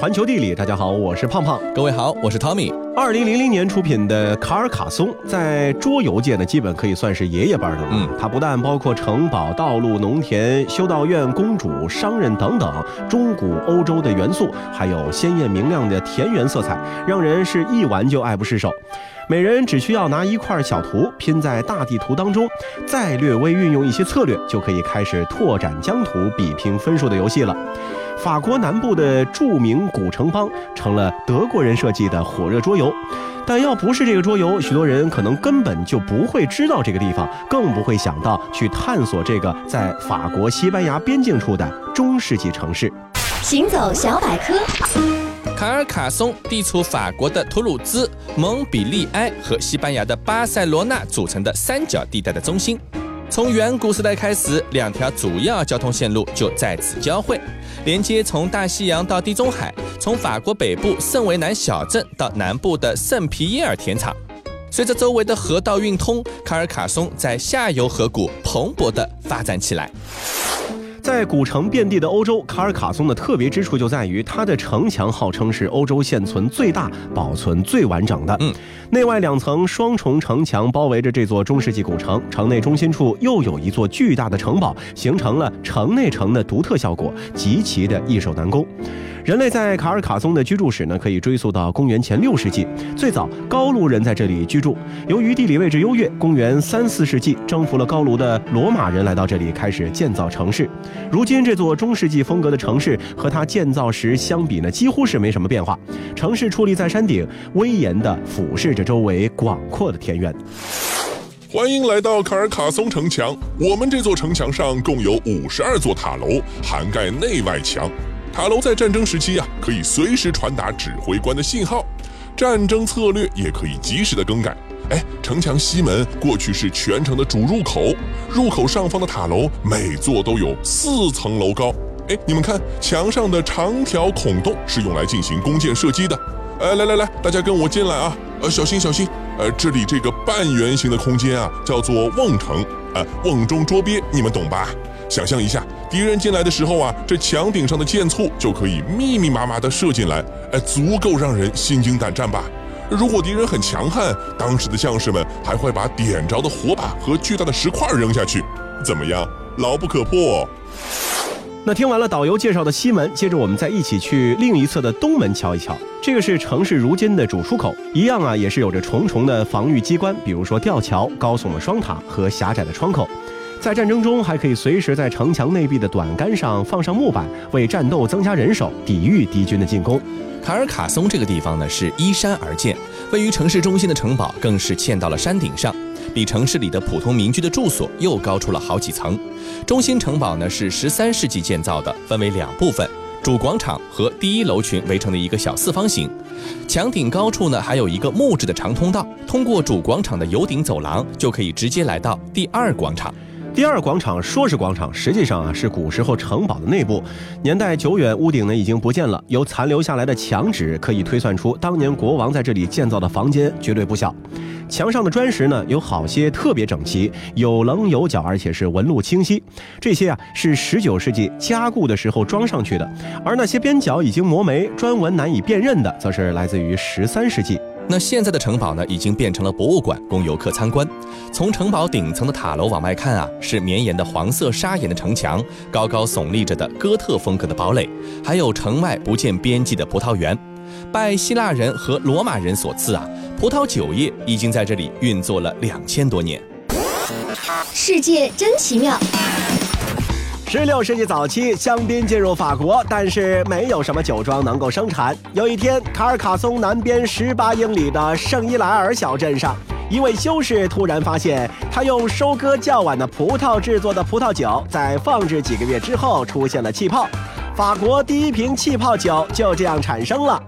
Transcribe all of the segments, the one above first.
环球地理，大家好，我是胖胖。各位好，我是 Tommy。二零零零年出品的卡尔卡松，在桌游界呢，基本可以算是爷爷辈的了。嗯它不但包括城堡、道路、农田、修道院、公主、商人等等中古欧洲的元素，还有鲜艳明亮的田园色彩，让人是一玩就爱不释手。每人只需要拿一块小图拼在大地图当中，再略微运用一些策略，就可以开始拓展疆土、比拼分数的游戏了。法国南部的著名古城邦成了德国人设计的火热桌游，但要不是这个桌游，许多人可能根本就不会知道这个地方，更不会想到去探索这个在法国西班牙边境处的中世纪城市。行走小百科，卡尔卡松地处法国的图鲁兹、蒙彼利埃和西班牙的巴塞罗那组成的三角地带的中心。从远古时代开始，两条主要交通线路就在此交汇，连接从大西洋到地中海，从法国北部圣维南小镇到南部的圣皮耶尔田场。随着周围的河道运通，卡尔卡松在下游河谷蓬勃地发展起来。在古城遍地的欧洲，卡尔卡松的特别之处就在于它的城墙号称是欧洲现存最大、保存最完整的。嗯，内外两层双重城墙包围着这座中世纪古城，城内中心处又有一座巨大的城堡，形成了城内城的独特效果，极其的易守难攻。人类在卡尔卡松的居住史呢，可以追溯到公元前六世纪，最早高卢人在这里居住。由于地理位置优越，公元三四世纪征服了高卢的罗马人来到这里，开始建造城市。如今这座中世纪风格的城市和它建造时相比呢，几乎是没什么变化。城市矗立在山顶，威严地俯视着周围广阔的田园。欢迎来到卡尔卡松城墙。我们这座城墙上共有五十二座塔楼，涵盖内外墙。塔楼在战争时期啊，可以随时传达指挥官的信号，战争策略也可以及时的更改。哎，城墙西门过去是全城的主入口，入口上方的塔楼每座都有四层楼高。哎，你们看墙上的长条孔洞是用来进行弓箭射击的。呃，来来来，大家跟我进来啊！呃，小心小心。呃，这里这个半圆形的空间啊，叫做瓮城。呃，瓮中捉鳖，你们懂吧？想象一下，敌人进来的时候啊，这墙顶上的箭簇就可以密密麻麻地射进来，哎，足够让人心惊胆战吧？如果敌人很强悍，当时的将士们还会把点着的火把和巨大的石块扔下去，怎么样？牢不可破。那听完了导游介绍的西门，接着我们再一起去另一侧的东门瞧一瞧。这个是城市如今的主出口，一样啊，也是有着重重的防御机关，比如说吊桥、高耸的双塔和狭窄的窗口。在战争中，还可以随时在城墙内壁的短杆上放上木板，为战斗增加人手，抵御敌军的进攻。卡尔卡松这个地方呢是依山而建，位于城市中心的城堡更是嵌到了山顶上，比城市里的普通民居的住所又高出了好几层。中心城堡呢是十三世纪建造的，分为两部分，主广场和第一楼群围成的一个小四方形。墙顶高处呢还有一个木质的长通道，通过主广场的油顶走廊就可以直接来到第二广场。第二广场说是广场，实际上啊是古时候城堡的内部，年代久远，屋顶呢已经不见了。由残留下来的墙纸可以推算出，当年国王在这里建造的房间绝对不小。墙上的砖石呢有好些特别整齐，有棱有角，而且是纹路清晰。这些啊是十九世纪加固的时候装上去的，而那些边角已经磨没、砖纹难以辨认的，则是来自于十三世纪。那现在的城堡呢，已经变成了博物馆，供游客参观。从城堡顶层的塔楼往外看啊，是绵延的黄色砂岩的城墙，高高耸立着的哥特风格的堡垒，还有城外不见边际的葡萄园。拜希腊人和罗马人所赐啊，葡萄酒业已经在这里运作了两千多年。世界真奇妙。十六世纪早期，香槟进入法国，但是没有什么酒庄能够生产。有一天，卡尔卡松南边十八英里的圣伊莱尔小镇上，一位修士突然发现，他用收割较晚的葡萄制作的葡萄酒，在放置几个月之后出现了气泡。法国第一瓶气泡酒就这样产生了。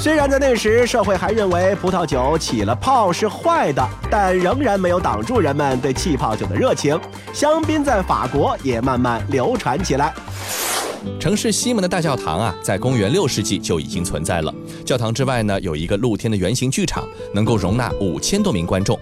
虽然在那时社会还认为葡萄酒起了泡是坏的，但仍然没有挡住人们对气泡酒的热情。香槟在法国也慢慢流传起来。城市西门的大教堂啊，在公元六世纪就已经存在了。教堂之外呢，有一个露天的圆形剧场，能够容纳五千多名观众。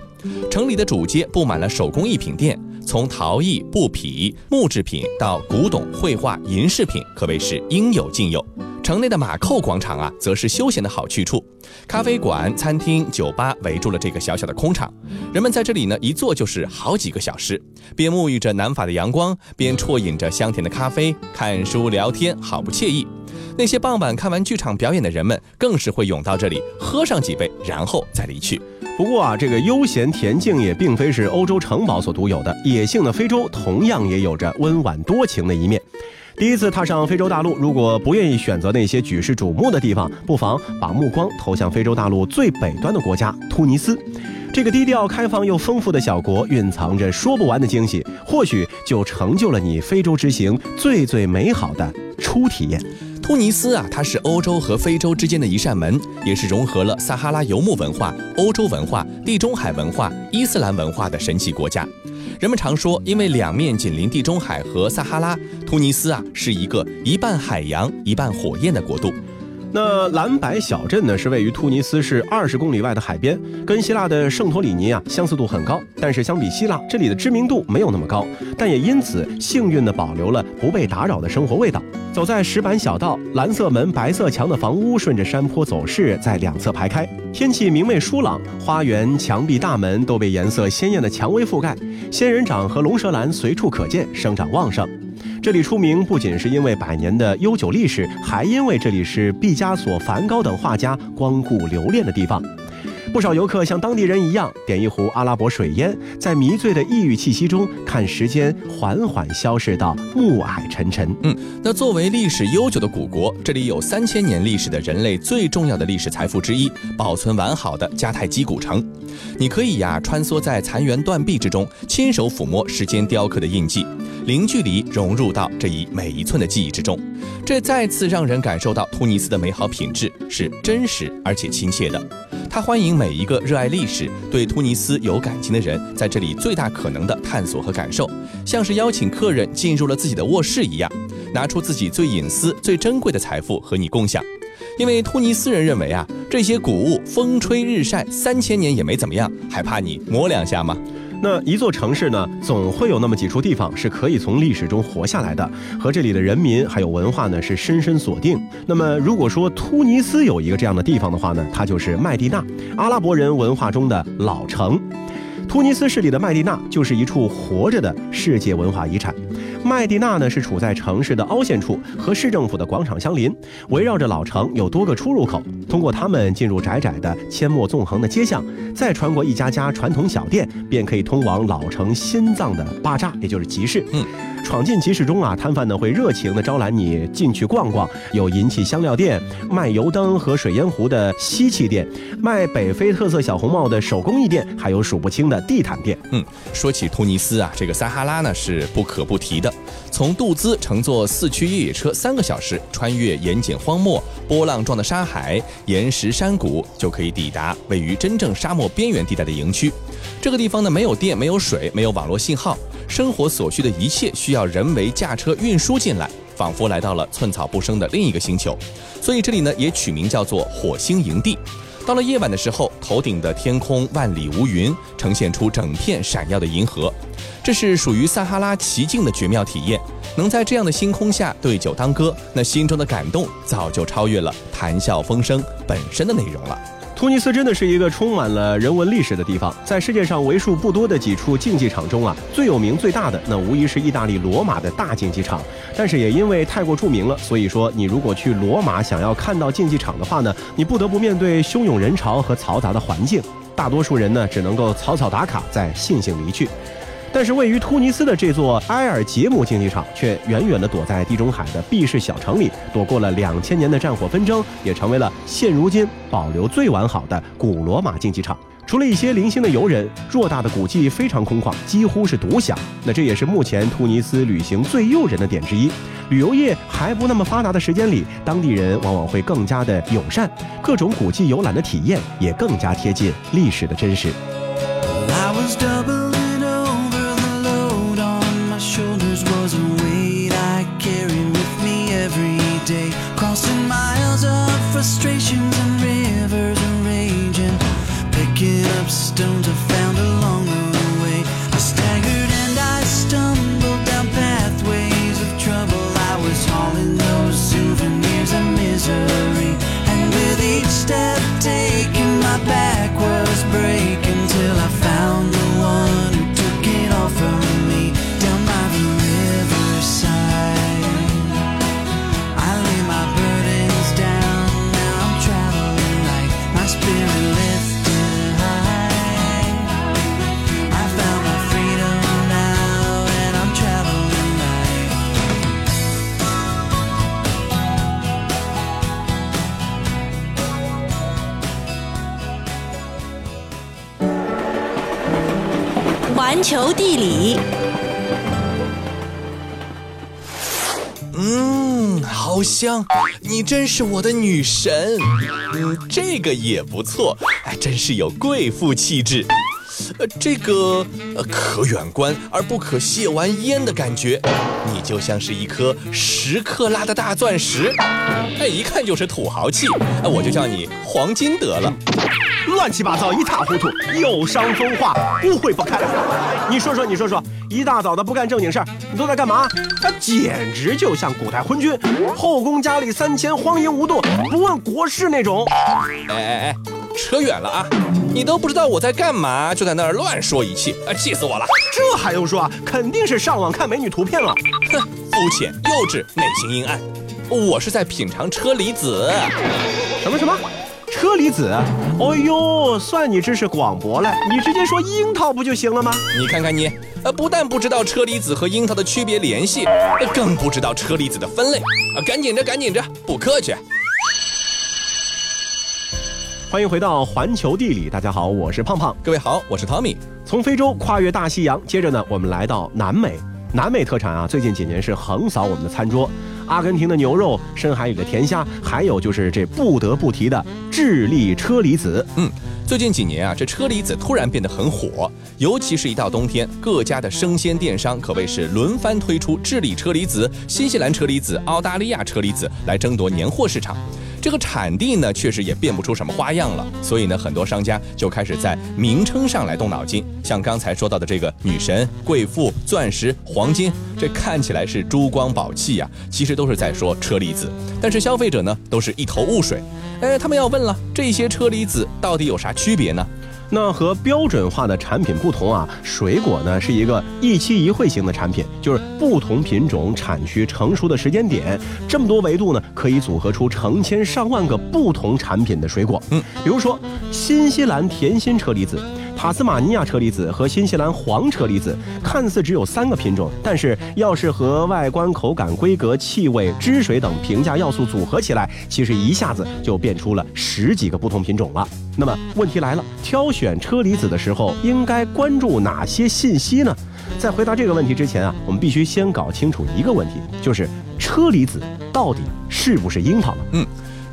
城里的主街布满了手工艺品店，从陶艺、布匹、木制品到古董、绘画、银饰品，可谓是应有尽有。城内的马扣广场啊，则是休闲的好去处，咖啡馆、餐厅、酒吧围住了这个小小的空场，人们在这里呢一坐就是好几个小时，边沐浴着南法的阳光，边啜饮着香甜的咖啡，看书聊天，好不惬意。那些傍晚看完剧场表演的人们，更是会涌到这里喝上几杯，然后再离去。不过啊，这个悠闲恬静也并非是欧洲城堡所独有的，野性的非洲同样也有着温婉多情的一面。第一次踏上非洲大陆，如果不愿意选择那些举世瞩目的地方，不妨把目光投向非洲大陆最北端的国家突尼斯。这个低调、开放又丰富的小国，蕴藏着说不完的惊喜，或许就成就了你非洲之行最最美好的初体验。突尼斯啊，它是欧洲和非洲之间的一扇门，也是融合了撒哈拉游牧文化、欧洲文化、地中海文化、伊斯兰文化的神奇国家。人们常说，因为两面紧邻地中海和撒哈拉，突尼斯啊是一个一半海洋、一半火焰的国度。那蓝白小镇呢，是位于突尼斯市二十公里外的海边，跟希腊的圣托里尼啊相似度很高。但是相比希腊，这里的知名度没有那么高，但也因此幸运地保留了不被打扰的生活味道。走在石板小道，蓝色门、白色墙的房屋顺着山坡走势在两侧排开，天气明媚舒朗，花园墙壁、大门都被颜色鲜艳的蔷薇覆盖，仙人掌和龙舌兰随处可见，生长旺盛。这里出名不仅是因为百年的悠久历史，还因为这里是毕加索、梵高等画家光顾留恋的地方。不少游客像当地人一样，点一壶阿拉伯水烟，在迷醉的异域气息中，看时间缓缓消逝到暮霭沉沉。嗯，那作为历史悠久的古国，这里有三千年历史的人类最重要的历史财富之一——保存完好的迦太基古城。你可以呀，穿梭在残垣断壁之中，亲手抚摸时间雕刻的印记，零距离融入到这一每一寸的记忆之中。这再次让人感受到突尼斯的美好品质是真实而且亲切的。他欢迎每一个热爱历史、对突尼斯有感情的人在这里最大可能的探索和感受，像是邀请客人进入了自己的卧室一样，拿出自己最隐私、最珍贵的财富和你共享。因为突尼斯人认为啊，这些古物风吹日晒三千年也没怎么样，还怕你摸两下吗？那一座城市呢，总会有那么几处地方是可以从历史中活下来的，和这里的人民还有文化呢是深深锁定。那么如果说突尼斯有一个这样的地方的话呢，它就是麦地那，阿拉伯人文化中的老城。突尼斯市里的麦地那就是一处活着的世界文化遗产。麦地那呢是处在城市的凹陷处，和市政府的广场相邻，围绕着老城有多个出入口，通过它们进入窄窄的阡陌纵横的街巷，再穿过一家家传统小店，便可以通往老城心脏的巴扎，也就是集市。嗯。闯进集市中啊，摊贩呢会热情地招揽你进去逛逛，有银器香料店、卖油灯和水烟壶的锡器店、卖北非特色小红帽的手工艺店，还有数不清的地毯店。嗯，说起突尼斯啊，这个撒哈拉呢是不可不提的。从杜兹乘坐四驱越野车三个小时，穿越盐碱荒漠、波浪状的沙海、岩石山谷，就可以抵达位于真正沙漠边缘地带的营区。这个地方呢，没有电，没有水，没有网络信号。生活所需的一切需要人为驾车运输进来，仿佛来到了寸草不生的另一个星球。所以这里呢也取名叫做火星营地。到了夜晚的时候，头顶的天空万里无云，呈现出整片闪耀的银河。这是属于撒哈拉奇境的绝妙体验。能在这样的星空下对酒当歌，那心中的感动早就超越了谈笑风生本身的内容了。突尼斯真的是一个充满了人文历史的地方，在世界上为数不多的几处竞技场中啊，最有名最大的那无疑是意大利罗马的大竞技场。但是也因为太过著名了，所以说你如果去罗马想要看到竞技场的话呢，你不得不面对汹涌人潮和嘈杂的环境，大多数人呢只能够草草打卡，再悻悻离去。但是位于突尼斯的这座埃尔杰姆竞技场，却远远地躲在地中海的避世小城里，躲过了两千年的战火纷争，也成为了现如今保留最完好的古罗马竞技场。除了一些零星的游人，偌大的古迹非常空旷，几乎是独享。那这也是目前突尼斯旅行最诱人的点之一。旅游业还不那么发达的时间里，当地人往往会更加的友善，各种古迹游览的体验也更加贴近历史的真实。Frustrations and rivers are raging. Picking up stones I found along 地理，嗯，好香！你真是我的女神。嗯，这个也不错，哎，真是有贵妇气质。呃，这个呃可远观而不可亵玩焉的感觉，你就像是一颗十克拉的大钻石，哎，一看就是土豪气。哎，我就叫你黄金得了。乱七八糟，一塌糊涂，有伤风化，污秽不堪。你说说，你说说，一大早的不干正经事儿，你都在干嘛？他简直就像古代昏君，后宫佳丽三千，荒淫无度，不问国事那种。哎哎哎，扯远了啊！你都不知道我在干嘛，就在那儿乱说一气，啊，气死我了！这还用说啊？肯定是上网看美女图片了。哼，肤浅、幼稚、内心阴暗。我是在品尝车厘子。什么什么？车厘子？哦呦，算你知识广博了，你直接说樱桃不就行了吗？你看看你，呃，不但不知道车厘子和樱桃的区别联系，呃更不知道车厘子的分类。啊，赶紧着，赶紧着，不客气。欢迎回到环球地理，大家好，我是胖胖。各位好，我是 Tommy。从非洲跨越大西洋，接着呢，我们来到南美。南美特产啊，最近几年是横扫我们的餐桌。阿根廷的牛肉，深海里的甜虾，还有就是这不得不提的智利车厘子。嗯，最近几年啊，这车厘子突然变得很火，尤其是一到冬天，各家的生鲜电商可谓是轮番推出智利车厘子、新西兰车厘子、澳大利亚车厘子来争夺年货市场。这个产地呢，确实也变不出什么花样了，所以呢，很多商家就开始在名称上来动脑筋。像刚才说到的这个女神、贵妇、钻石、黄金，这看起来是珠光宝气呀，其实都是在说车厘子。但是消费者呢，都是一头雾水。哎，他们要问了，这些车厘子到底有啥区别呢？那和标准化的产品不同啊，水果呢是一个一期一会型的产品，就是不同品种产区成熟的时间点，这么多维度呢，可以组合出成千上万个不同产品的水果。嗯，比如说新西兰甜心车厘子。塔斯马尼亚车厘子和新西兰黄车厘子看似只有三个品种，但是要是和外观、口感、规格、气味、汁水等评价要素组合起来，其实一下子就变出了十几个不同品种了。那么问题来了，挑选车厘子的时候应该关注哪些信息呢？在回答这个问题之前啊，我们必须先搞清楚一个问题，就是车厘子到底是不是樱桃？嗯。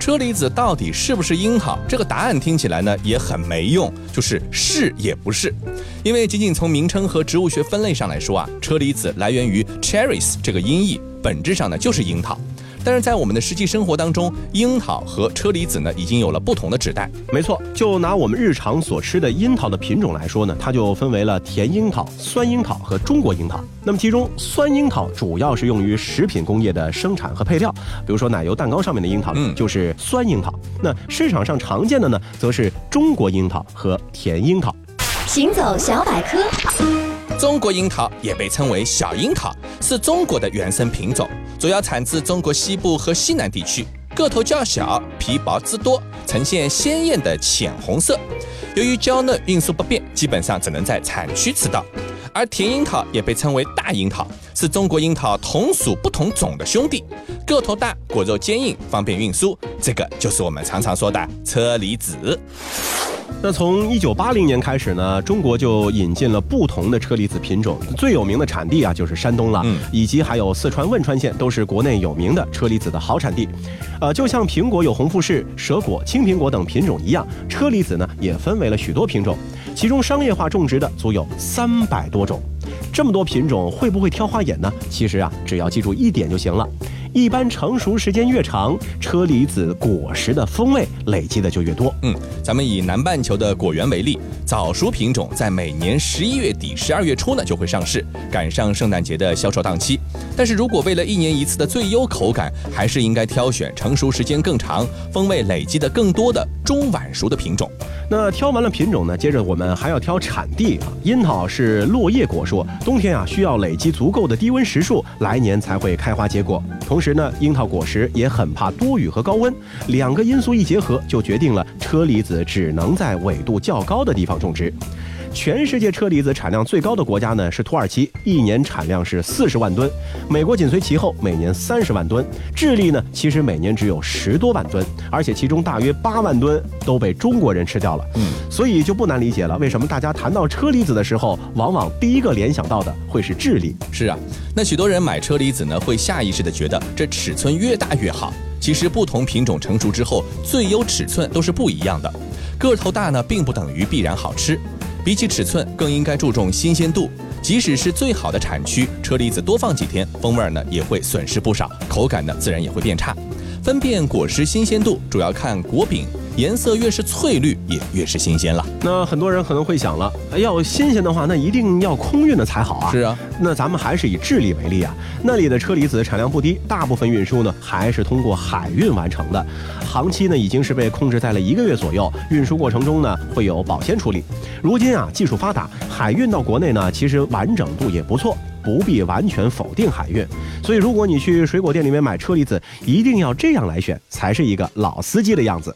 车厘子到底是不是樱桃？这个答案听起来呢也很没用，就是是也不是，因为仅仅从名称和植物学分类上来说啊，车厘子来源于 cherries 这个音译，本质上呢就是樱桃。但是在我们的实际生活当中，樱桃和车厘子呢已经有了不同的指代。没错，就拿我们日常所吃的樱桃的品种来说呢，它就分为了甜樱桃、酸樱桃和中国樱桃。那么其中酸樱桃主要是用于食品工业的生产和配料，比如说奶油蛋糕上面的樱桃嗯就是酸樱桃。那市场上常见的呢，则是中国樱桃和甜樱桃。行走小百科，中国樱桃也被称为小樱桃，是中国的原生品种，主要产自中国西部和西南地区，个头较小，皮薄汁多，呈现鲜艳的浅红色。由于娇嫩，运输不便，基本上只能在产区吃到。而甜樱桃也被称为大樱桃，是中国樱桃同属不同种的兄弟，个头大，果肉坚硬，方便运输。这个就是我们常常说的车厘子。那从一九八零年开始呢，中国就引进了不同的车厘子品种，最有名的产地啊就是山东了，嗯以及还有四川汶川县都是国内有名的车厘子的好产地。呃，就像苹果有红富士、蛇果、青苹果等品种一样，车厘子呢也分为了许多品种，其中商业化种植的足有三百多种。这么多品种会不会挑花眼呢？其实啊，只要记住一点就行了。一般成熟时间越长，车厘子果实的风味累积的就越多。嗯，咱们以南半球的果园为例，早熟品种在每年十一月底、十二月初呢就会上市，赶上圣诞节的销售档期。但是如果为了一年一次的最优口感，还是应该挑选成熟时间更长、风味累积的更多的中晚熟的品种。那挑完了品种呢，接着我们还要挑产地啊。樱桃是落叶果树，冬天啊需要累积足够的低温时数，来年才会开花结果。同时呢，樱桃果实也很怕多雨和高温，两个因素一结合，就决定了车厘子只能在纬度较高的地方种植。全世界车厘子产量最高的国家呢是土耳其，一年产量是四十万吨，美国紧随其后，每年三十万吨。智利呢，其实每年只有十多万吨，而且其中大约八万吨都被中国人吃掉了。嗯，所以就不难理解了，为什么大家谈到车厘子的时候，往往第一个联想到的会是智利。是啊，那许多人买车厘子呢，会下意识的觉得这尺寸越大越好。其实不同品种成熟之后，最优尺寸都是不一样的。个头大呢，并不等于必然好吃。比起尺寸，更应该注重新鲜度。即使是最好的产区，车厘子多放几天，风味呢也会损失不少，口感呢自然也会变差。分辨果实新鲜度，主要看果柄。颜色越是翠绿，也越是新鲜了。那很多人可能会想了，要新鲜的话，那一定要空运的才好啊。是啊，那咱们还是以智利为例啊，那里的车厘子产量不低，大部分运输呢还是通过海运完成的，航期呢已经是被控制在了一个月左右，运输过程中呢会有保鲜处理。如今啊，技术发达，海运到国内呢其实完整度也不错。不必完全否定海运，所以如果你去水果店里面买车厘子，一定要这样来选，才是一个老司机的样子。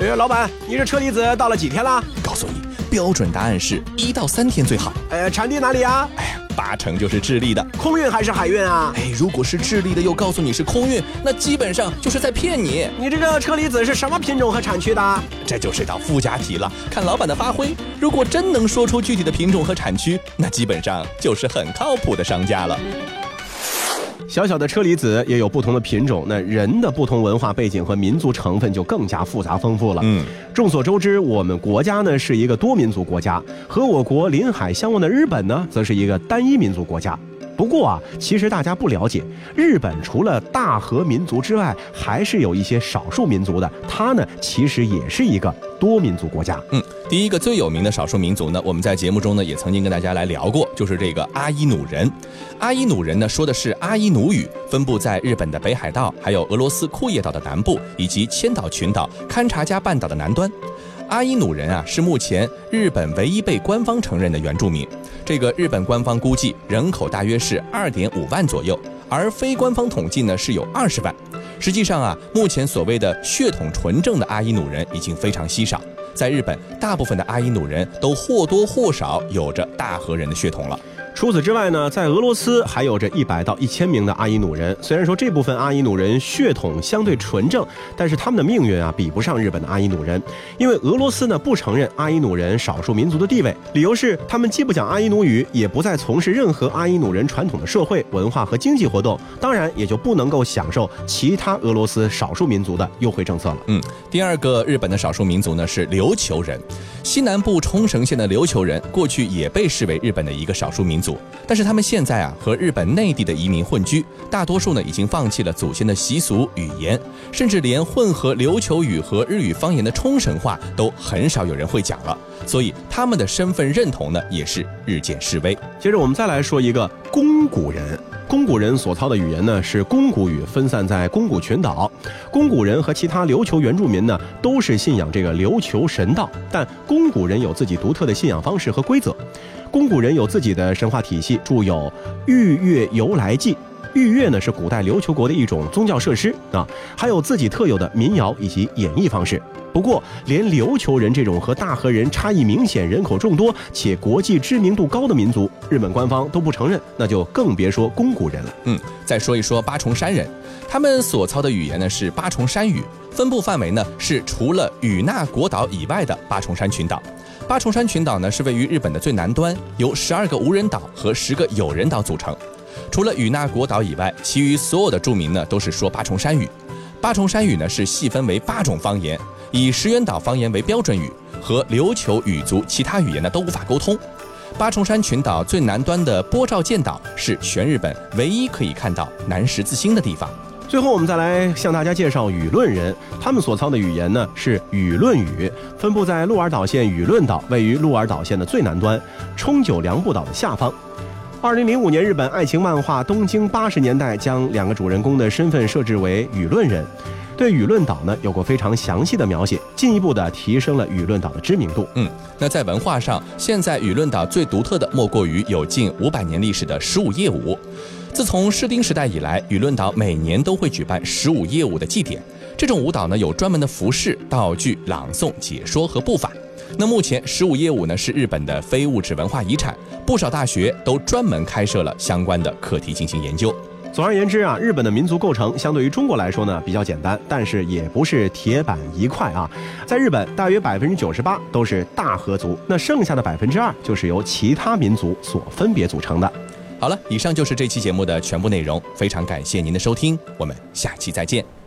哎，老板，你这车厘子到了几天了？告诉你，标准答案是一到三天最好。呃，产地哪里啊？哎呀，八成就是智利的。空运还是海运啊？哎，如果是智利的，又告诉你是空运，那基本上就是在骗你。你这个车厘子是什么品种和产区的？这就是道附加题了，看老板的发挥。如果真能说出具体的品种和产区，那基本上就是很靠谱的商家了。小小的车厘子也有不同的品种，那人的不同文化背景和民族成分就更加复杂丰富了。嗯，众所周知，我们国家呢是一个多民族国家，和我国临海相望的日本呢，则是一个单一民族国家。不过啊，其实大家不了解，日本除了大和民族之外，还是有一些少数民族的。它呢，其实也是一个多民族国家。嗯，第一个最有名的少数民族呢，我们在节目中呢也曾经跟大家来聊过，就是这个阿伊努人。阿伊努人呢说的是阿伊努语，分布在日本的北海道，还有俄罗斯库页岛的南部，以及千岛群岛、勘察加半岛的南端。阿伊努人啊，是目前日本唯一被官方承认的原住民。这个日本官方估计人口大约是二点五万左右，而非官方统计呢是有二十万。实际上啊，目前所谓的血统纯正的阿伊努人已经非常稀少。在日本，大部分的阿伊努人都或多或少有着大和人的血统了。除此之外呢，在俄罗斯还有着一百到一千名的阿伊努人。虽然说这部分阿伊努人血统相对纯正，但是他们的命运啊比不上日本的阿伊努人，因为俄罗斯呢不承认阿伊努人少数民族的地位，理由是他们既不讲阿伊努语，也不再从事任何阿伊努人传统的社会文化和经济活动，当然也就不能够享受其他俄罗斯少数民族的优惠政策了。嗯，第二个日本的少数民族呢是琉球人，西南部冲绳县的琉球人过去也被视为日本的一个少数民族。但是他们现在啊和日本内地的移民混居，大多数呢已经放弃了祖先的习俗语言，甚至连混合琉球语和日语方言的冲绳话都很少有人会讲了，所以他们的身份认同呢也是日渐式微。接着我们再来说一个宫古人。宫古人所操的语言呢是宫古语，分散在宫古群岛。宫古人和其他琉球原住民呢都是信仰这个琉球神道，但宫古人有自己独特的信仰方式和规则。宫古人有自己的神话体系，著有《御月由来记》。御月呢是古代琉球国的一种宗教设施啊，还有自己特有的民谣以及演绎方式。不过，连琉球人这种和大和人差异明显、人口众多且国际知名度高的民族，日本官方都不承认，那就更别说宫古人了。嗯，再说一说八重山人，他们所操的语言呢是八重山语，分布范围呢是除了与那国岛以外的八重山群岛。八重山群岛呢是位于日本的最南端，由十二个无人岛和十个有人岛组成。除了与那国岛以外，其余所有的住民呢都是说八重山语。八重山语呢是细分为八种方言，以石垣岛方言为标准语，和琉球语族其他语言呢都无法沟通。八重山群岛最南端的波照见岛是全日本唯一可以看到南十字星的地方。最后，我们再来向大家介绍舆论人，他们所操的语言呢是舆论语，分布在鹿儿岛县舆论岛，位于鹿儿岛县的最南端，冲九良部岛的下方。二零零五年，日本爱情漫画《东京八十年代》将两个主人公的身份设置为舆论人，对舆论岛呢有过非常详细的描写，进一步的提升了舆论岛的知名度。嗯，那在文化上，现在舆论岛最独特的莫过于有近五百年历史的十五夜舞。自从室町时代以来，舆论岛每年都会举办十五夜舞的祭典。这种舞蹈呢有专门的服饰、道具、朗诵、解说和步伐。那目前十五夜舞呢是日本的非物质文化遗产，不少大学都专门开设了相关的课题进行研究。总而言之啊，日本的民族构成相对于中国来说呢比较简单，但是也不是铁板一块啊。在日本，大约百分之九十八都是大和族，那剩下的百分之二就是由其他民族所分别组成的。好了，以上就是这期节目的全部内容，非常感谢您的收听，我们下期再见。